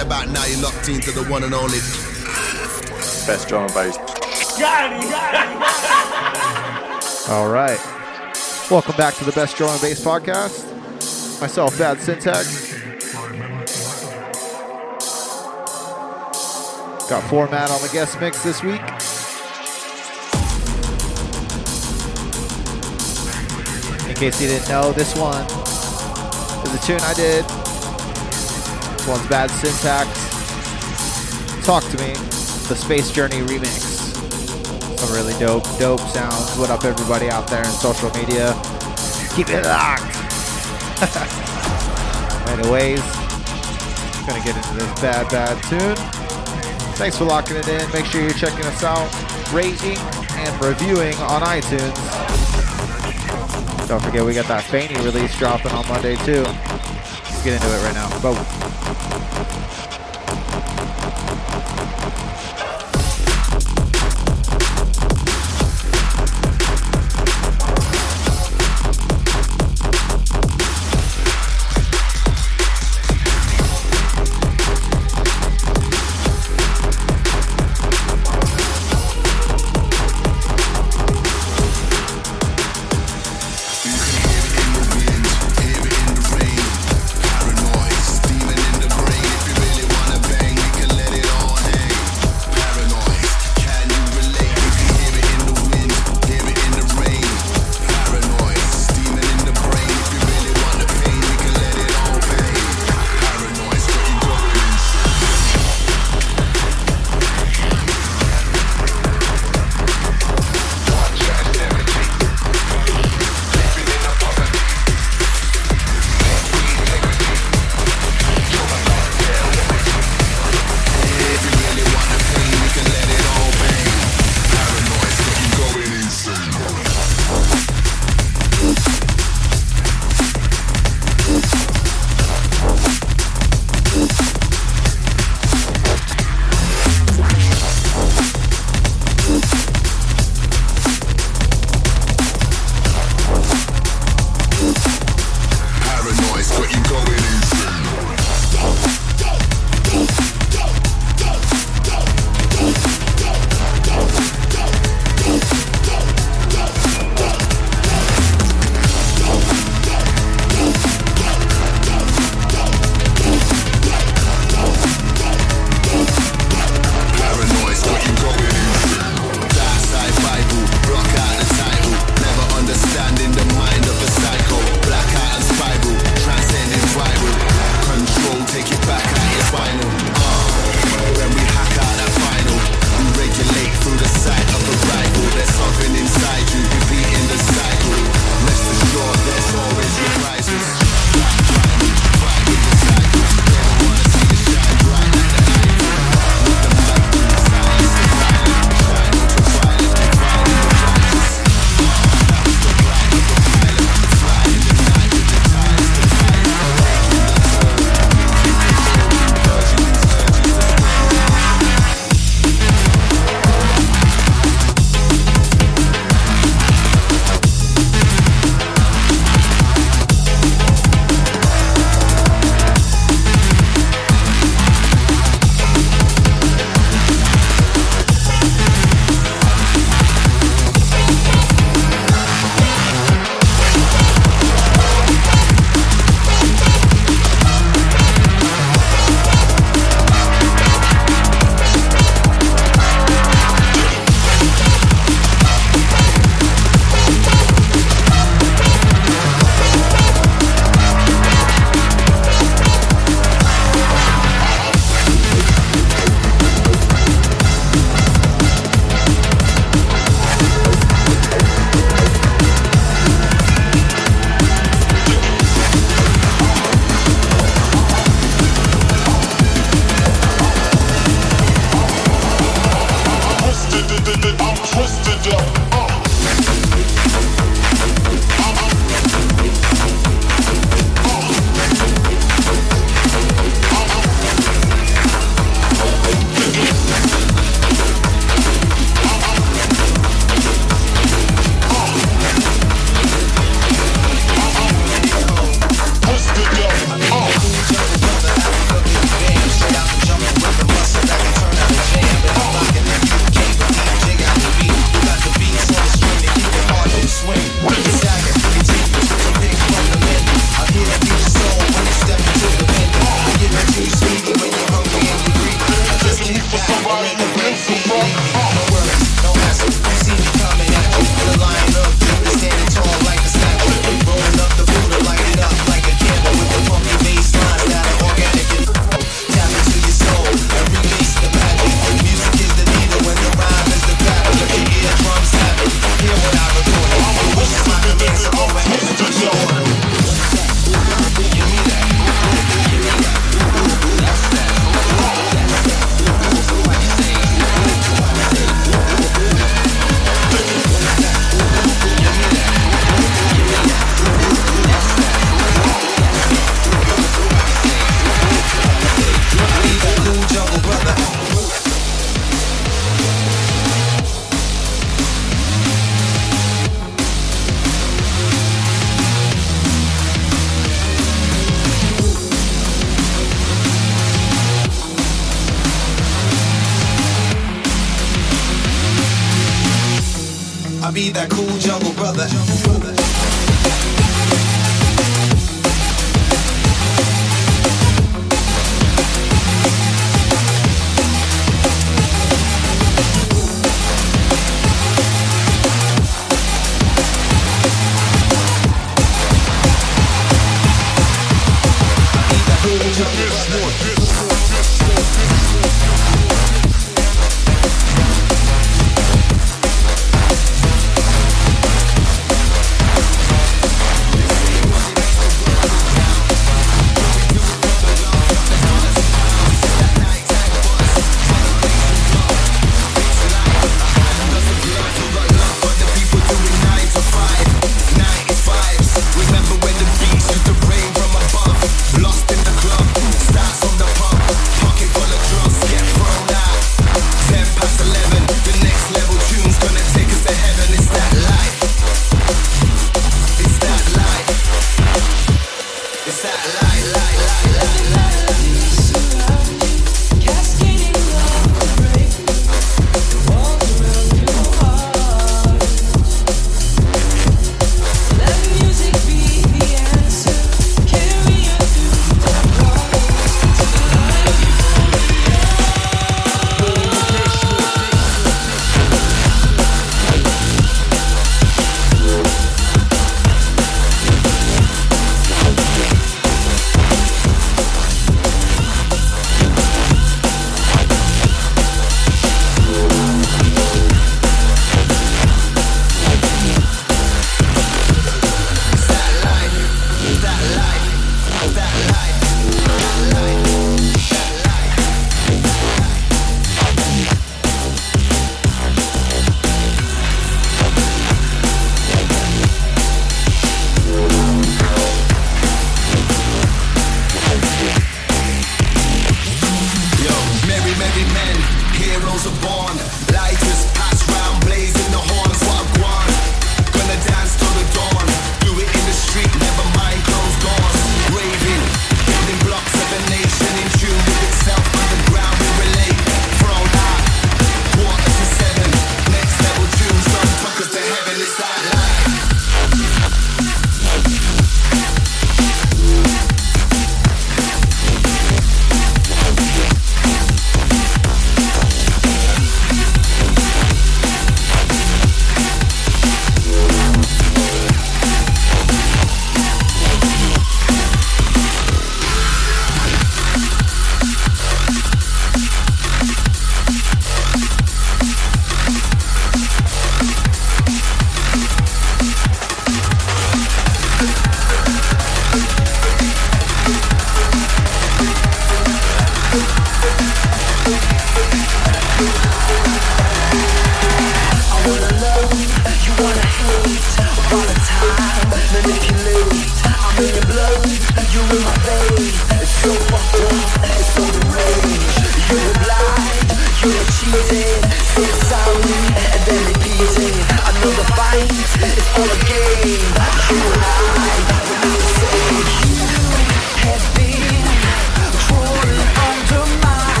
Right about now, you're locked into the one and only Best drum and bass. All right. Welcome back to the Best Drum and Bass podcast. Myself, Bad Syntax. Got format on the guest mix this week. In case you didn't know, this one is a tune I did. This one's Bad Syntax. Talk to Me, the Space Journey remix. Some really dope, dope sounds. What up, everybody out there in social media? Keep it locked. Anyways, gonna get into this bad, bad tune. Thanks for locking it in. Make sure you're checking us out, rating and reviewing on iTunes. Don't forget we got that Faney release dropping on Monday too. Let's get into it right now. Go.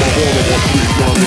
my wall, I want to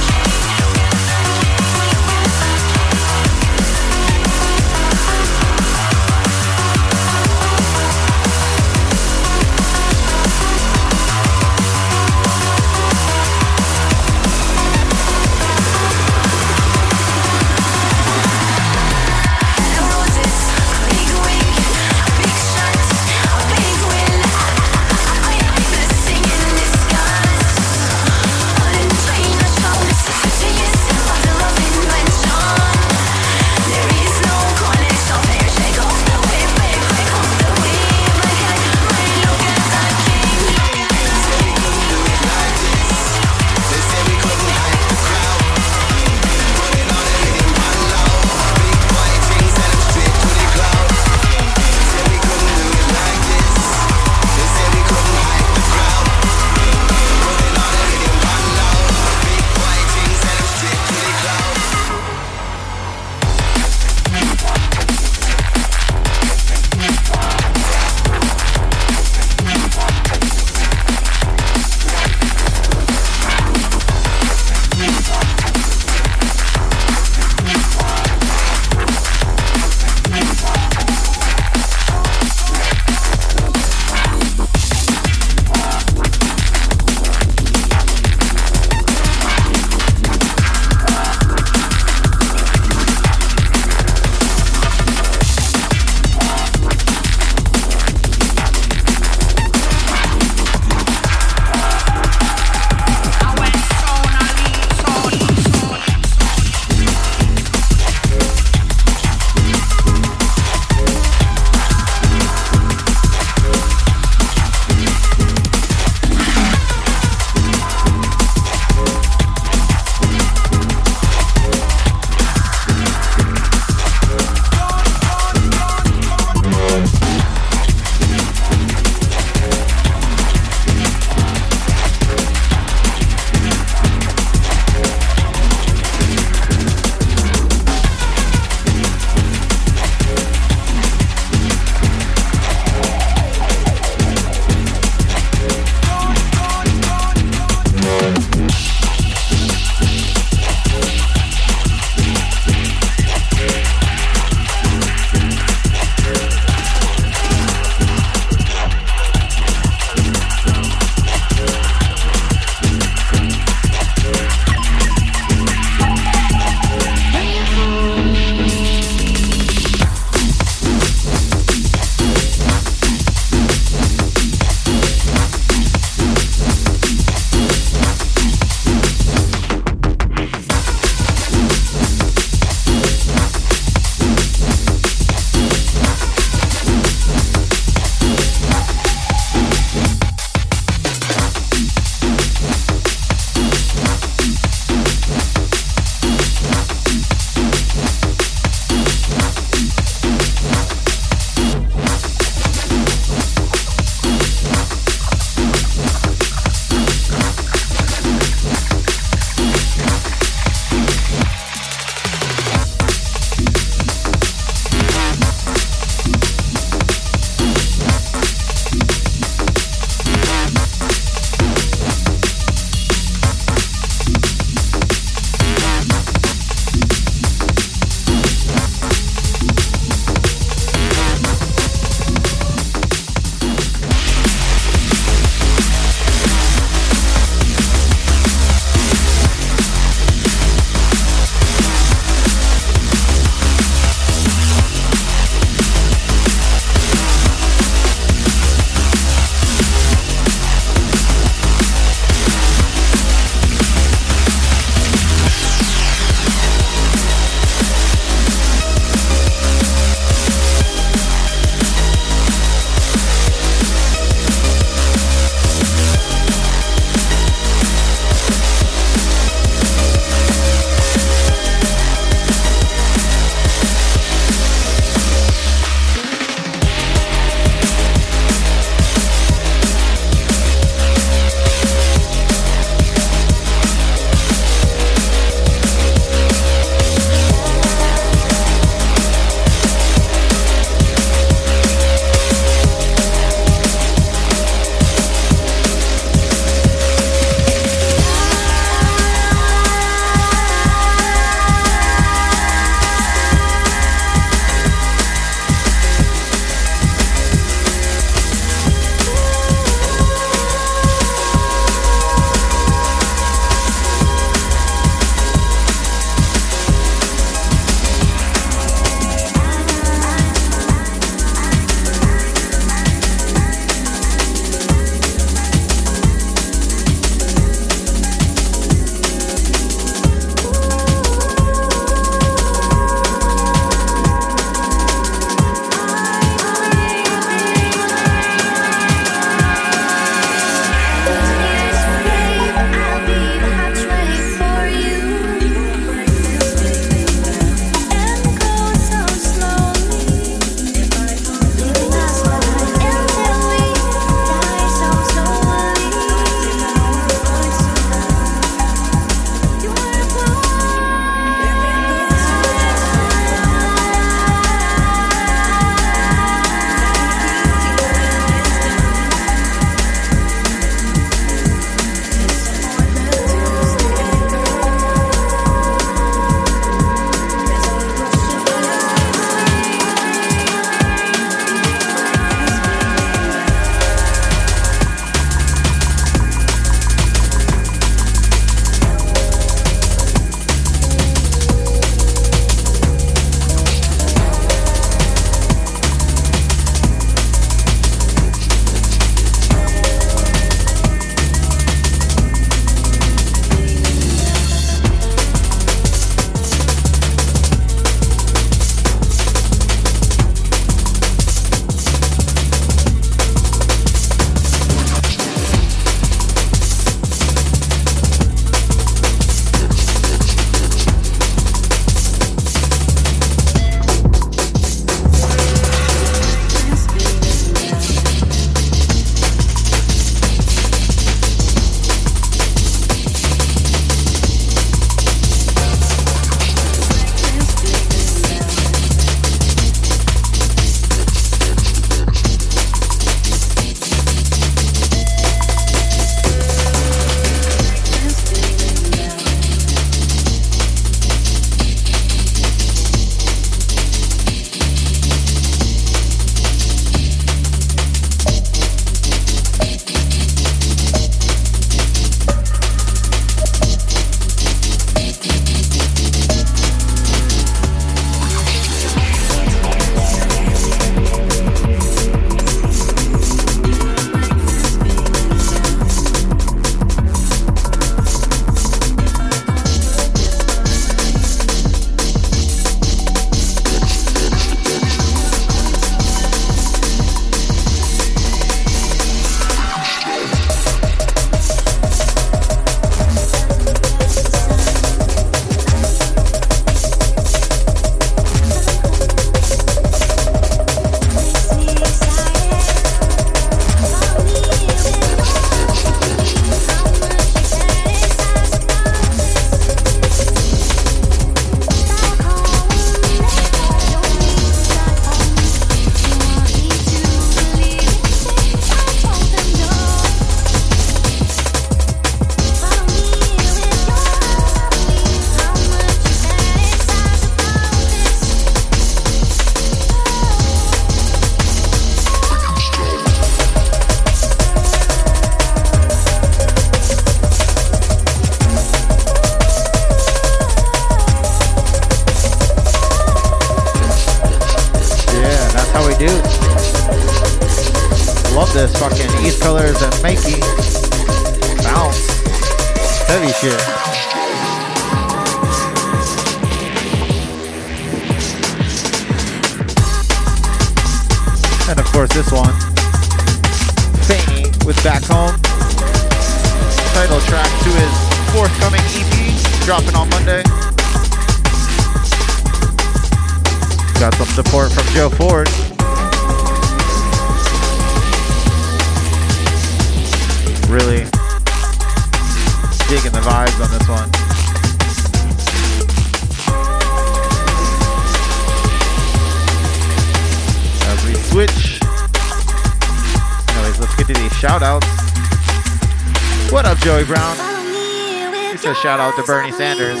shout out to Bernie Sanders.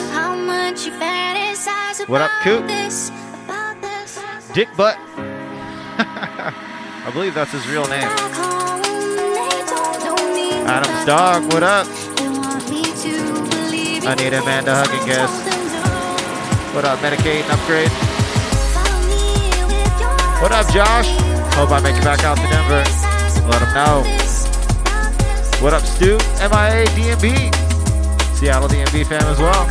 What up, Coop? Dick Butt. I believe that's his real name. Adam's dog, what up? I need Amanda Hugging guess. What up, Medicaid and Upgrade? What up, Josh? Hope I make it back out to Denver. Let him know. What up, Stu? MIA DMB. Seattle DMB fam as well.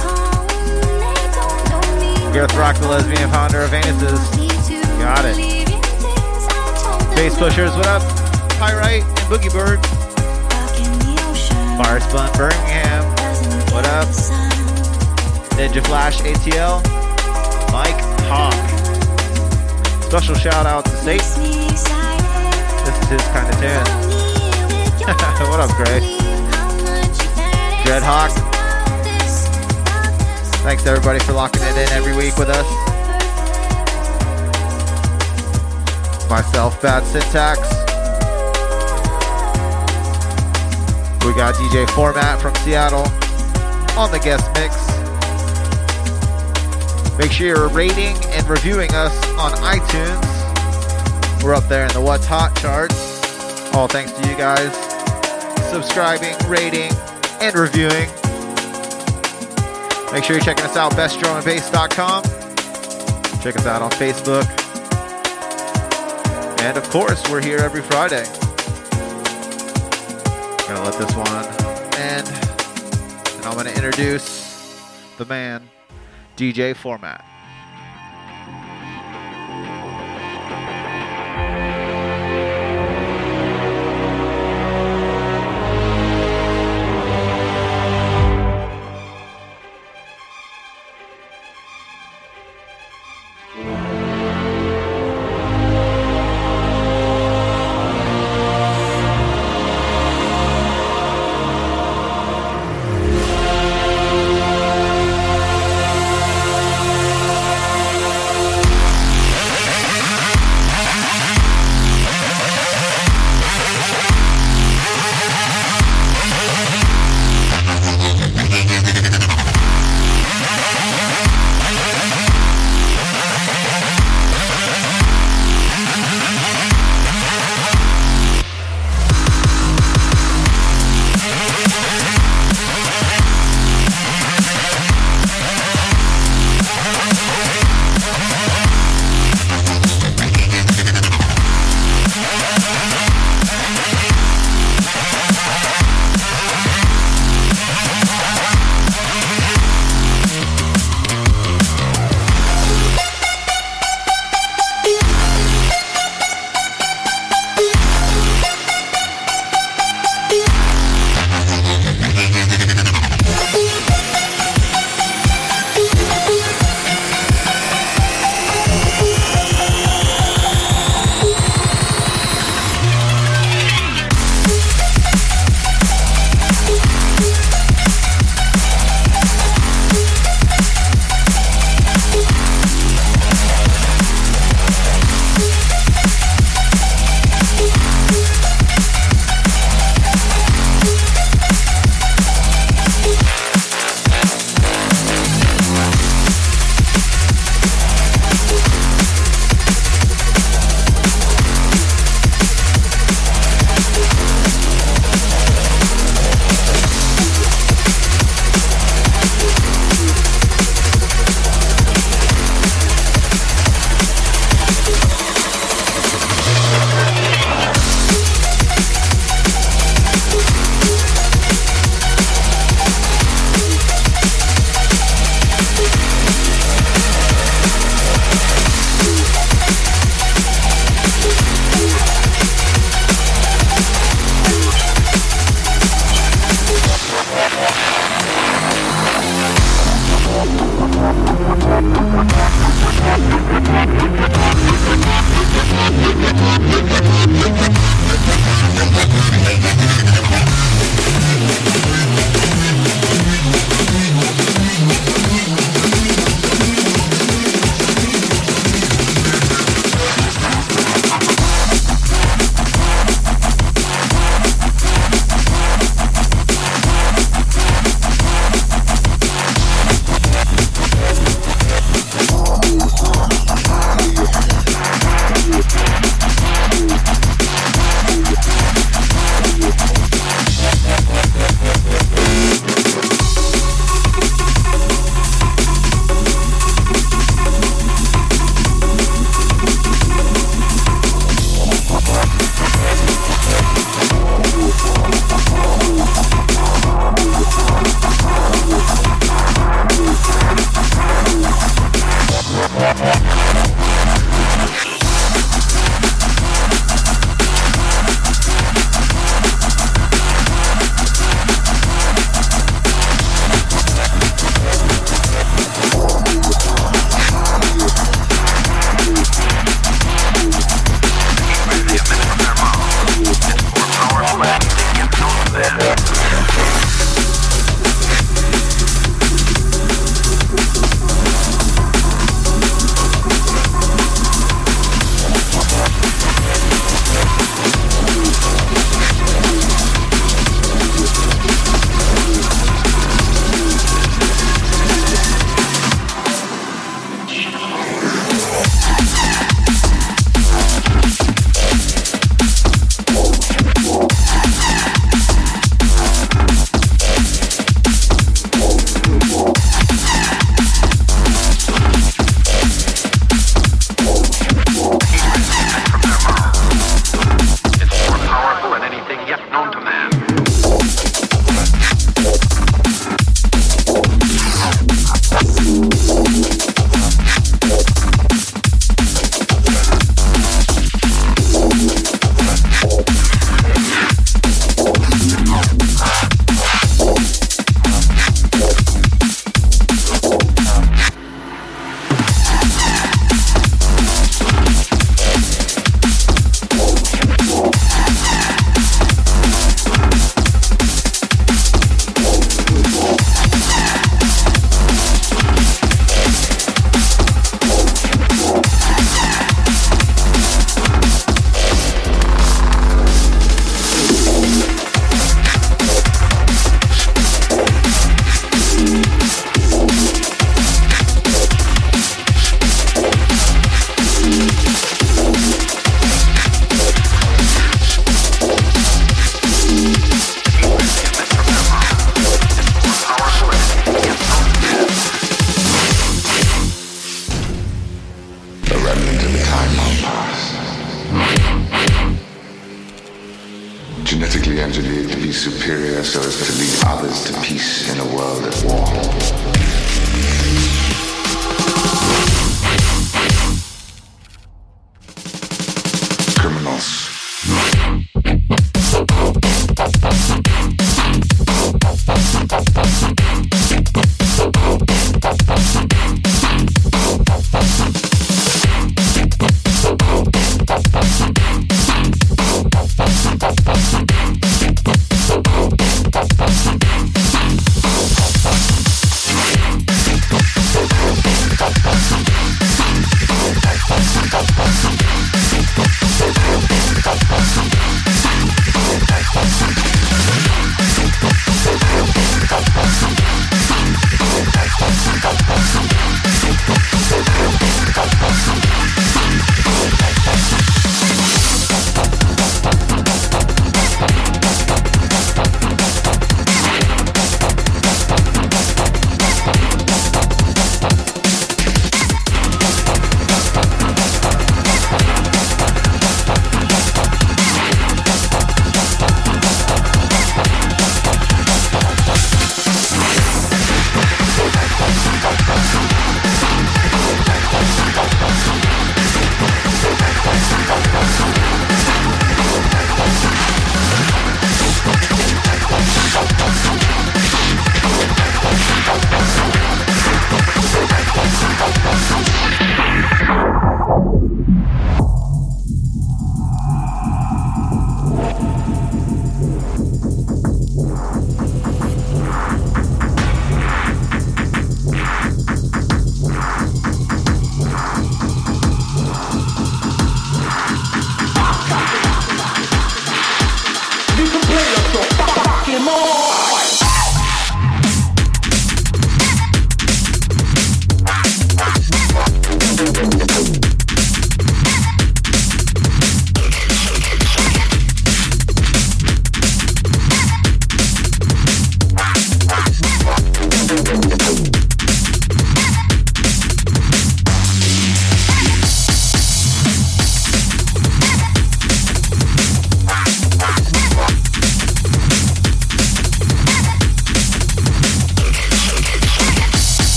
Gareth Rock, the lesbian founder of Anuses. Got it. Face pushers, what up? Pyrite and Boogie Bird. Mars Spun Birmingham. What up? Ninja Flash ATL. Mike Hawk. Special shout out to Satan. This is his kind of tune. what up, Gray? Dreadhawk. Thanks to everybody for locking it in every week with us. Myself, Bad Syntax. We got DJ Format from Seattle on the guest mix. Make sure you're rating and reviewing us on iTunes. We're up there in the What's Hot charts. All thanks to you guys subscribing, rating, and reviewing. Make sure you're checking us out, bestdrumandbass.com. Check us out on Facebook. And of course, we're here every Friday. Gonna let this one end. And I'm gonna introduce the man, DJ Format.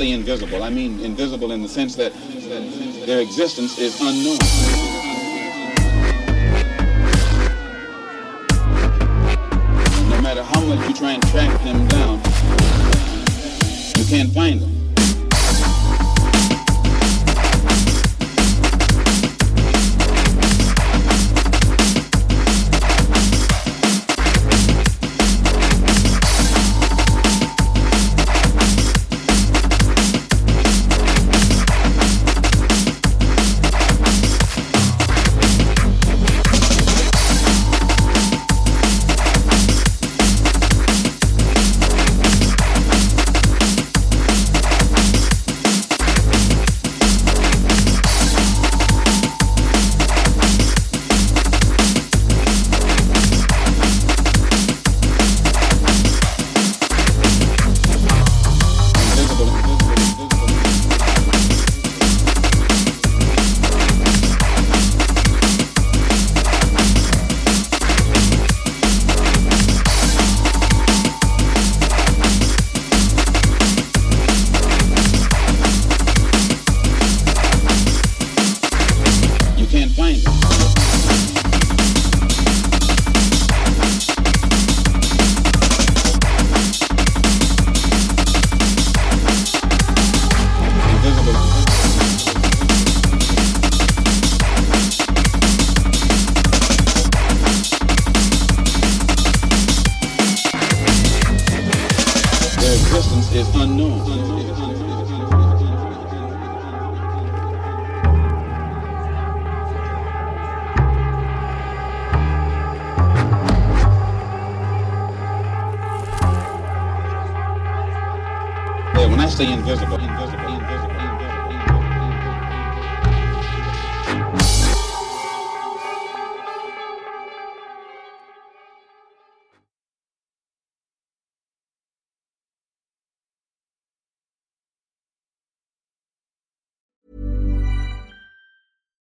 Say invisible, I mean invisible in the sense that their existence is unknown.